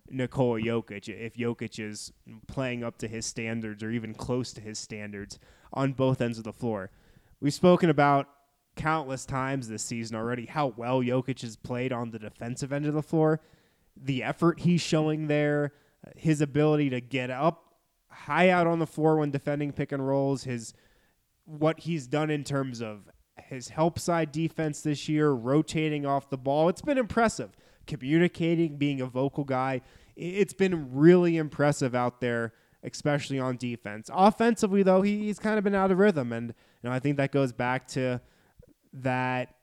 Nikola Jokic if Jokic is playing up to his standards or even close to his standards on both ends of the floor. We've spoken about countless times this season already how well Jokic has played on the defensive end of the floor, the effort he's showing there, his ability to get up high out on the floor when defending pick and rolls, his what he's done in terms of his help side defense this year, rotating off the ball. It's been impressive. Communicating, being a vocal guy. It's been really impressive out there, especially on defense. Offensively, though, he's kind of been out of rhythm. And you know, I think that goes back to that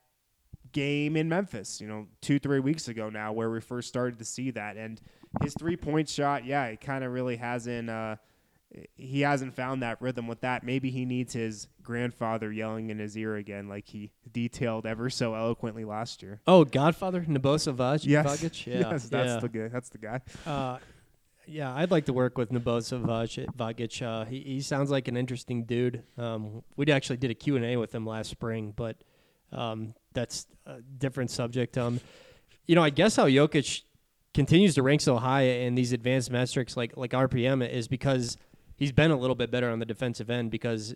game in Memphis, you know, two, three weeks ago now, where we first started to see that. And his three point shot, yeah, it kind of really hasn't. Uh, he hasn't found that rhythm with that. Maybe he needs his grandfather yelling in his ear again, like he detailed ever so eloquently last year. Oh, Godfather Nebojsa Vaj- yes. Vagic? Yeah, yes, that's yeah. the guy. That's the guy. Uh, Yeah, I'd like to work with Nebojsa Vagic. Uh, he, he sounds like an interesting dude. Um, we actually did a Q&A with him last spring, but um, that's a different subject. Um, you know, I guess how Jokic continues to rank so high in these advanced metrics like like RPM is because he's been a little bit better on the defensive end because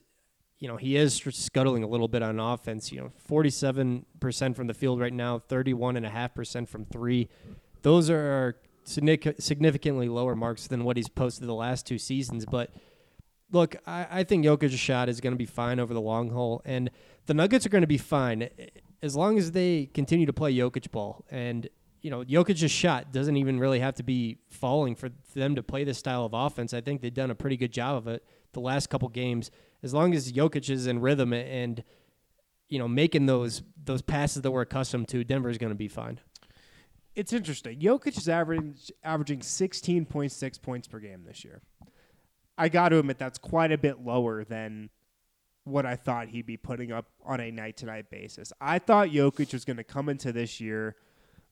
you know he is scuttling a little bit on offense. You know, forty seven percent from the field right now, thirty one and a half percent from three. Those are significantly lower marks than what he's posted the last two seasons. But look, I, I think Jokic's shot is going to be fine over the long haul, and the Nuggets are going to be fine as long as they continue to play Jokic ball. And you know, Jokic's shot doesn't even really have to be falling for them to play this style of offense. I think they've done a pretty good job of it the last couple games. As long as Jokic is in rhythm and you know making those those passes that we're accustomed to, Denver's going to be fine it's interesting. Jokic is average, averaging 16.6 points per game this year. I got to admit that's quite a bit lower than what I thought he'd be putting up on a night to night basis. I thought Jokic was going to come into this year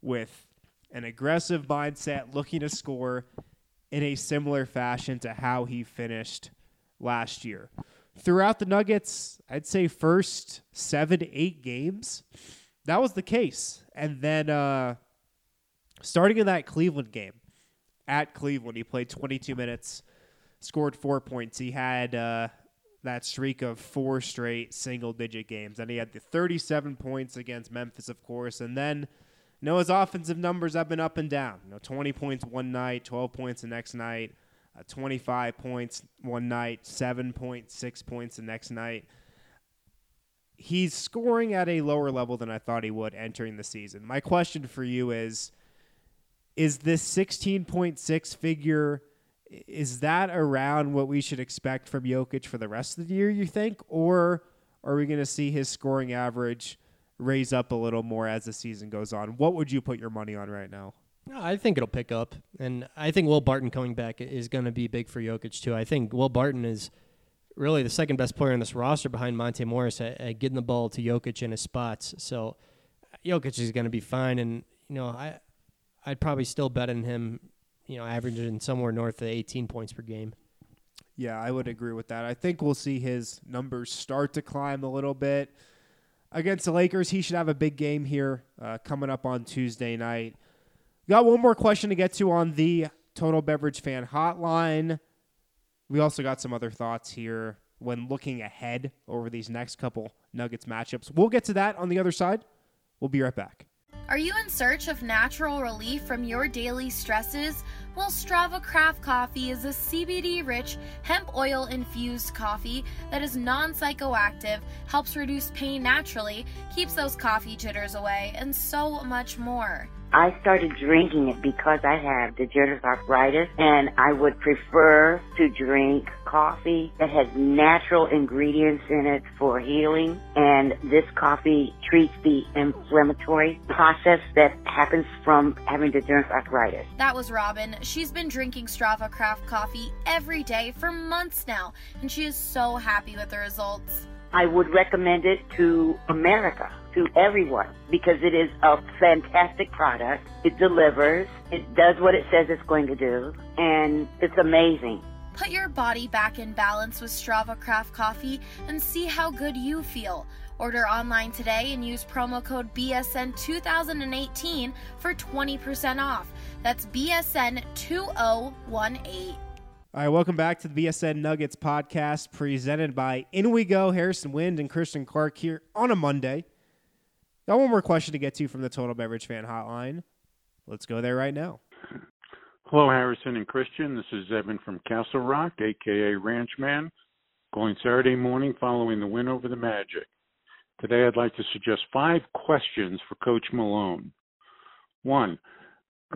with an aggressive mindset, looking to score in a similar fashion to how he finished last year. Throughout the Nuggets, I'd say first seven, eight games, that was the case. And then uh, starting in that Cleveland game at Cleveland, he played 22 minutes, scored four points. He had uh, that streak of four straight single digit games. And he had the 37 points against Memphis, of course. And then, his offensive numbers have been up and down. You know, 20 points one night, 12 points the next night, uh, 25 points one night, 7.6 points the next night. He's scoring at a lower level than I thought he would entering the season. My question for you is is this 16.6 figure is that around what we should expect from Jokic for the rest of the year, you think? Or are we going to see his scoring average raise up a little more as the season goes on? What would you put your money on right now? I think it'll pick up. And I think Will Barton coming back is going to be big for Jokic, too. I think Will Barton is really the second best player in this roster behind Monte Morris at, at getting the ball to Jokic in his spots. So Jokic is going to be fine. And, you know, I, I'd probably still bet on him, you know, averaging somewhere north of 18 points per game. Yeah, I would agree with that. I think we'll see his numbers start to climb a little bit. Against the Lakers, he should have a big game here uh, coming up on Tuesday night. Got one more question to get to on the Total Beverage Fan Hotline. We also got some other thoughts here when looking ahead over these next couple Nuggets matchups. We'll get to that on the other side. We'll be right back. Are you in search of natural relief from your daily stresses? Well, Strava Craft Coffee is a CBD rich, hemp oil infused coffee that is non psychoactive, helps reduce pain naturally, keeps those coffee jitters away, and so much more. I started drinking it because I have degenerative arthritis and I would prefer to drink coffee that has natural ingredients in it for healing and this coffee treats the inflammatory process that happens from having degenerative arthritis. That was Robin. She's been drinking Strava Craft coffee every day for months now and she is so happy with the results. I would recommend it to America to everyone because it is a fantastic product. It delivers. It does what it says it's going to do. And it's amazing. Put your body back in balance with Strava Craft Coffee and see how good you feel. Order online today and use promo code BSN2018 for 20% off. That's BSN2018. All right, welcome back to the BSN Nuggets podcast presented by In We Go, Harrison Wind, and Christian Clark here on a Monday. Got one more question to get to from the Total Beverage Fan Hotline. Let's go there right now. Hello, Harrison and Christian. This is Evan from Castle Rock, aka Ranchman, going Saturday morning following the win over the Magic. Today, I'd like to suggest five questions for Coach Malone. One,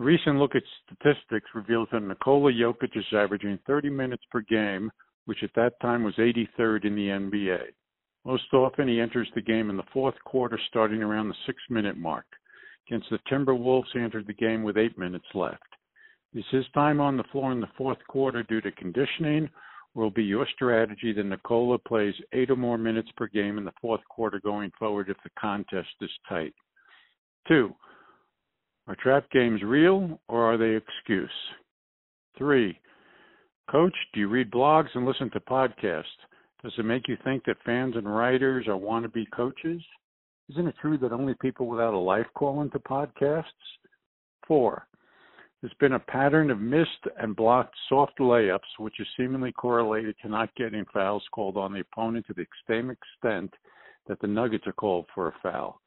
recent look at statistics reveals that Nikola Jokic is averaging 30 minutes per game, which at that time was 83rd in the NBA. Most often, he enters the game in the fourth quarter, starting around the six minute mark. Against the Timberwolves, he entered the game with eight minutes left. Is his time on the floor in the fourth quarter due to conditioning, or will be your strategy that Nikola plays eight or more minutes per game in the fourth quarter going forward if the contest is tight? Two, are trap games real or are they excuse? Three, Coach, do you read blogs and listen to podcasts? Does it make you think that fans and writers are wannabe coaches? Isn't it true that only people without a life call into podcasts? Four, there's been a pattern of missed and blocked soft layups, which is seemingly correlated to not getting fouls called on the opponent to the same extent that the Nuggets are called for a foul.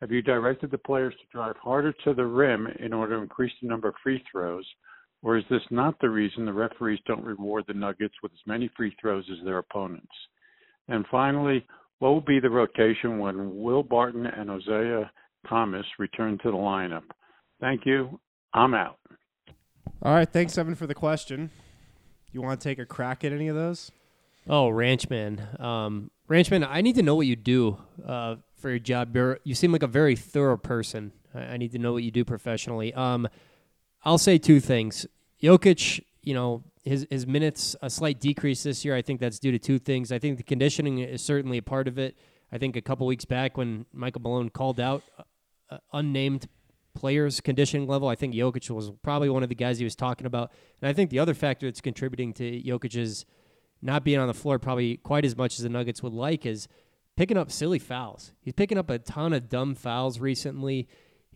Have you directed the players to drive harder to the rim in order to increase the number of free throws? Or is this not the reason the referees don't reward the Nuggets with as many free throws as their opponents? And finally, what will be the rotation when Will Barton and Isaiah Thomas return to the lineup? Thank you. I'm out. All right, thanks Evan for the question. You want to take a crack at any of those? Oh, Ranchman. Um, Ranchman, I need to know what you do uh, for your job. You're, you seem like a very thorough person. I, I need to know what you do professionally. Um, I'll say two things. Jokic, you know, his his minutes a slight decrease this year. I think that's due to two things. I think the conditioning is certainly a part of it. I think a couple weeks back when Michael Malone called out uh, unnamed players' conditioning level, I think Jokic was probably one of the guys he was talking about. And I think the other factor that's contributing to Jokic's not being on the floor probably quite as much as the Nuggets would like is picking up silly fouls. He's picking up a ton of dumb fouls recently.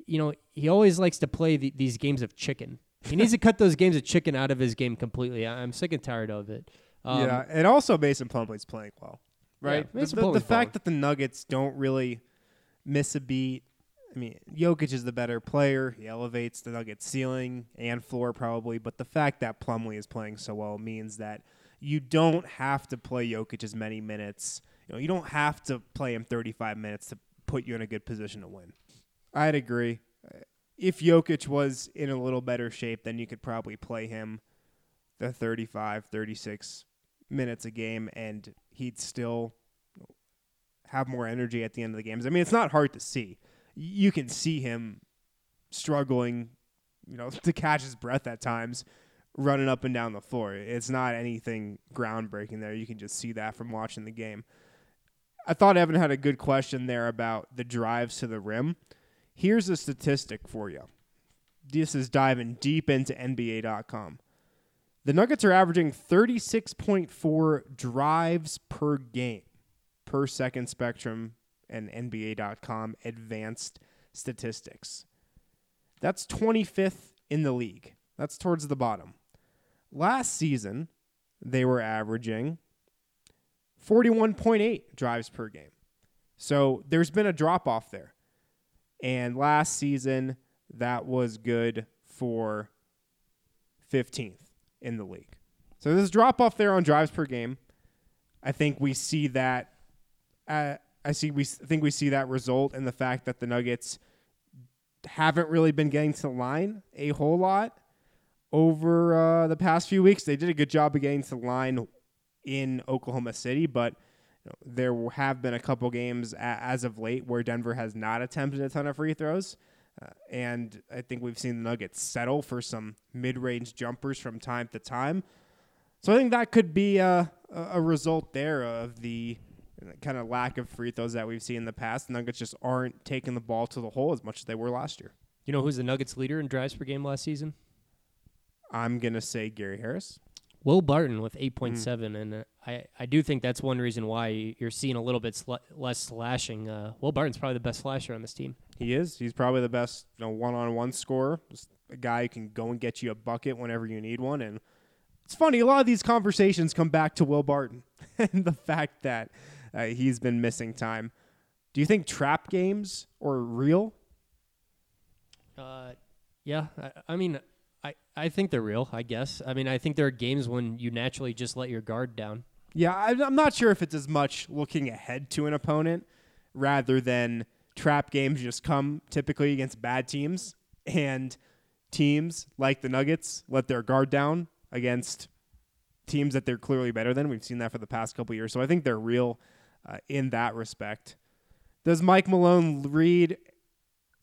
You know, he always likes to play the, these games of chicken. He needs to cut those games of chicken out of his game completely. I'm sick and tired of it. Um, yeah, and also Mason Plumlee's playing well, right? Yeah, the, the, the fact that the Nuggets don't really miss a beat. I mean, Jokic is the better player. He elevates the Nuggets ceiling and floor probably, but the fact that Plumlee is playing so well means that you don't have to play Jokic as many minutes. You know, you don't have to play him 35 minutes to put you in a good position to win. I'd agree if Jokic was in a little better shape, then you could probably play him the 35, 36 minutes a game, and he'd still have more energy at the end of the games. I mean, it's not hard to see. You can see him struggling, you know, to catch his breath at times, running up and down the floor. It's not anything groundbreaking there. You can just see that from watching the game. I thought Evan had a good question there about the drives to the rim. Here's a statistic for you. This is diving deep into NBA.com. The Nuggets are averaging 36.4 drives per game per second spectrum and NBA.com advanced statistics. That's 25th in the league. That's towards the bottom. Last season, they were averaging 41.8 drives per game. So there's been a drop off there. And last season, that was good for 15th in the league. So there's a drop off there on drives per game. I think we see that. Uh, I see. We think we see that result in the fact that the Nuggets haven't really been getting to the line a whole lot over uh, the past few weeks. They did a good job of getting to the line in Oklahoma City, but know, there have been a couple games a- as of late where Denver has not attempted a ton of free throws. Uh, and I think we've seen the Nuggets settle for some mid range jumpers from time to time. So I think that could be a, a result there of the kind of lack of free throws that we've seen in the past. The Nuggets just aren't taking the ball to the hole as much as they were last year. You know who's the Nuggets leader in drives per game last season? I'm going to say Gary Harris. Will Barton with 8.7, mm. and uh, I, I do think that's one reason why you're seeing a little bit sl- less slashing. Uh, Will Barton's probably the best slasher on this team. He is. He's probably the best you know, one-on-one scorer. Just a guy who can go and get you a bucket whenever you need one. And it's funny, a lot of these conversations come back to Will Barton and the fact that uh, he's been missing time. Do you think trap games are real? Uh, yeah. I, I mean, I, I think they're real, I guess. I mean, I think there are games when you naturally just let your guard down. Yeah, I'm not sure if it's as much looking ahead to an opponent rather than trap games just come typically against bad teams and teams like the Nuggets let their guard down against teams that they're clearly better than. We've seen that for the past couple years. So I think they're real uh, in that respect. Does Mike Malone read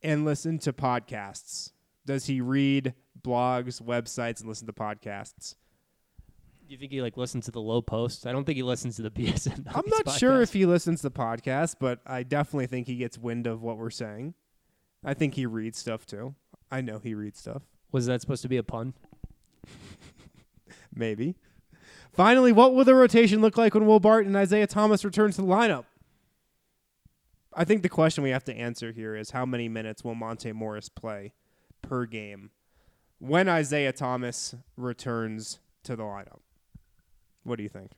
and listen to podcasts? Does he read blogs, websites, and listen to podcasts. Do you think he like listens to the Lowe Post? I don't think he listens to the BSN. I'm not podcast. sure if he listens to podcasts, but I definitely think he gets wind of what we're saying. I think he reads stuff too. I know he reads stuff. Was that supposed to be a pun? Maybe. Finally, what will the rotation look like when Will Barton and Isaiah Thomas return to the lineup? I think the question we have to answer here is how many minutes will Monte Morris play per game when Isaiah Thomas returns to the lineup? What do you think?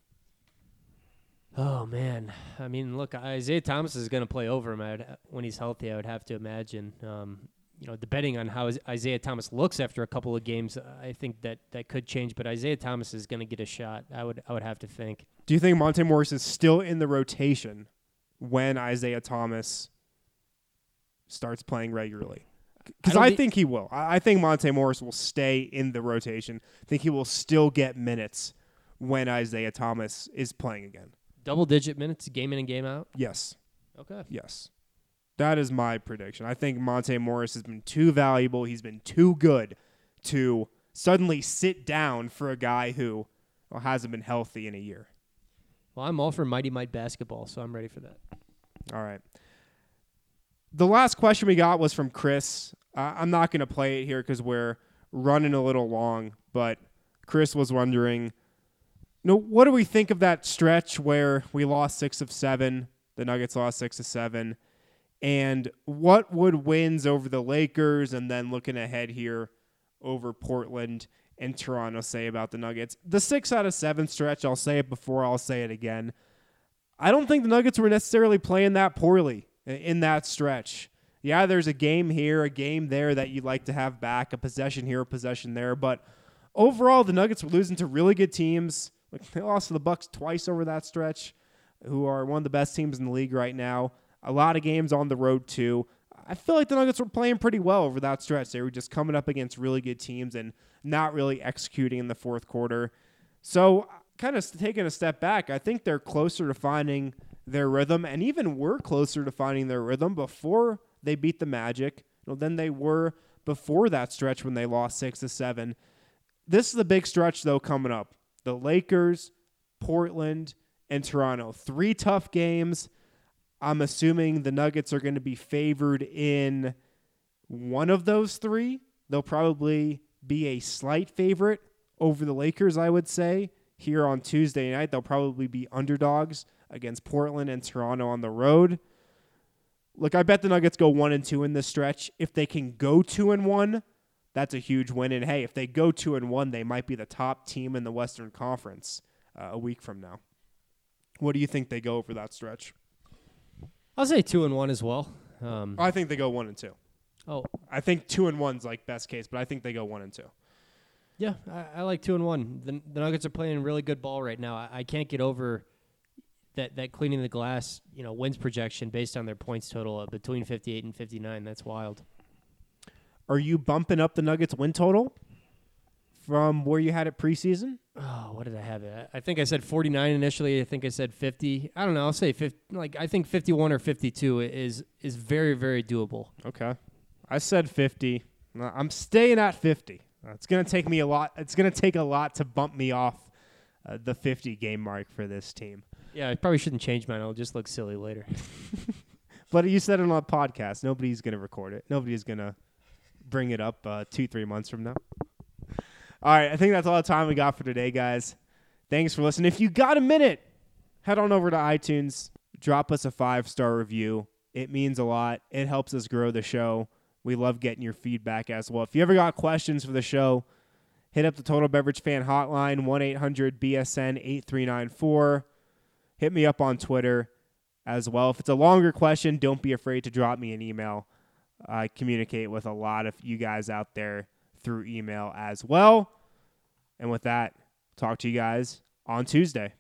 Oh man, I mean, look, Isaiah Thomas is going to play over him I'd, when he's healthy. I would have to imagine. Um, you know, depending on how Isaiah Thomas looks after a couple of games, I think that that could change. But Isaiah Thomas is going to get a shot. I would, I would have to think. Do you think Monte Morris is still in the rotation when Isaiah Thomas starts playing regularly? Because I, I, think he will. I think Monte Morris will stay in the rotation. I think he will still get minutes when Isaiah Thomas is playing again. Double digit minutes, game in and game out? Yes. Okay. Yes. That is my prediction. I think Monte Morris has been too valuable. He's been too good to suddenly sit down for a guy who well, hasn't been healthy in a year. Well, I'm all for Mighty Might basketball, so I'm ready for that. All right. The last question we got was from Chris. Uh, I'm not going to play it here because we're running a little long, but Chris was wondering, you know, what do we think of that stretch where we lost six of seven? The Nuggets lost six of seven and what would wins over the Lakers and then looking ahead here over Portland and Toronto say about the Nuggets? The six out of seven stretch, I'll say it before I'll say it again. I don't think the Nuggets were necessarily playing that poorly in that stretch. Yeah, there's a game here, a game there that you'd like to have back, a possession here, a possession there, but overall the Nuggets were losing to really good teams. They lost to the Bucks twice over that stretch, who are one of the best teams in the league right now a lot of games on the road too. I feel like the Nuggets were playing pretty well over that stretch. They were just coming up against really good teams and not really executing in the fourth quarter. So, kind of taking a step back, I think they're closer to finding their rhythm and even were closer to finding their rhythm before they beat the Magic you know, than they were before that stretch when they lost 6 to 7. This is the big stretch though coming up. The Lakers, Portland, and Toronto. Three tough games I'm assuming the Nuggets are going to be favored in one of those three. They'll probably be a slight favorite over the Lakers, I would say. Here on Tuesday night, they'll probably be underdogs against Portland and Toronto on the road. Look, I bet the Nuggets go one and two in this stretch. If they can go two and one, that's a huge win. And hey, if they go two and one, they might be the top team in the Western Conference uh, a week from now. What do you think they go over that stretch? I'll say two and one as well. Um, I think they go one and two. Oh, I think two and one's like best case, but I think they go one and two. Yeah, I, I like two and one. The, the, Nuggets are playing really good ball right now. I, I, can't get over that that cleaning the glass, you know, wins projection based on their points total of between fifty eight and fifty nine. That's wild. Are you bumping up the Nuggets win total from where you had it preseason? oh, what did I have it? I think I said 49 initially. I think I said 50. I don't know. I'll say 50. Like I think 51 or 52 is is very very doable. Okay, I said 50. I'm staying at 50. It's gonna take me a lot. It's gonna take a lot to bump me off uh, the 50 game mark for this team. Yeah, I probably shouldn't change mine. It'll just look silly later. but you said it on a podcast. Nobody's gonna record it. Nobody's gonna bring it up uh, two three months from now. All right, I think that's all the time we got for today, guys. Thanks for listening. If you got a minute, head on over to iTunes, drop us a five star review. It means a lot. It helps us grow the show. We love getting your feedback as well. If you ever got questions for the show, hit up the Total Beverage Fan Hotline, 1 800 BSN 8394. Hit me up on Twitter as well. If it's a longer question, don't be afraid to drop me an email. I communicate with a lot of you guys out there through email as well. And with that, talk to you guys on Tuesday.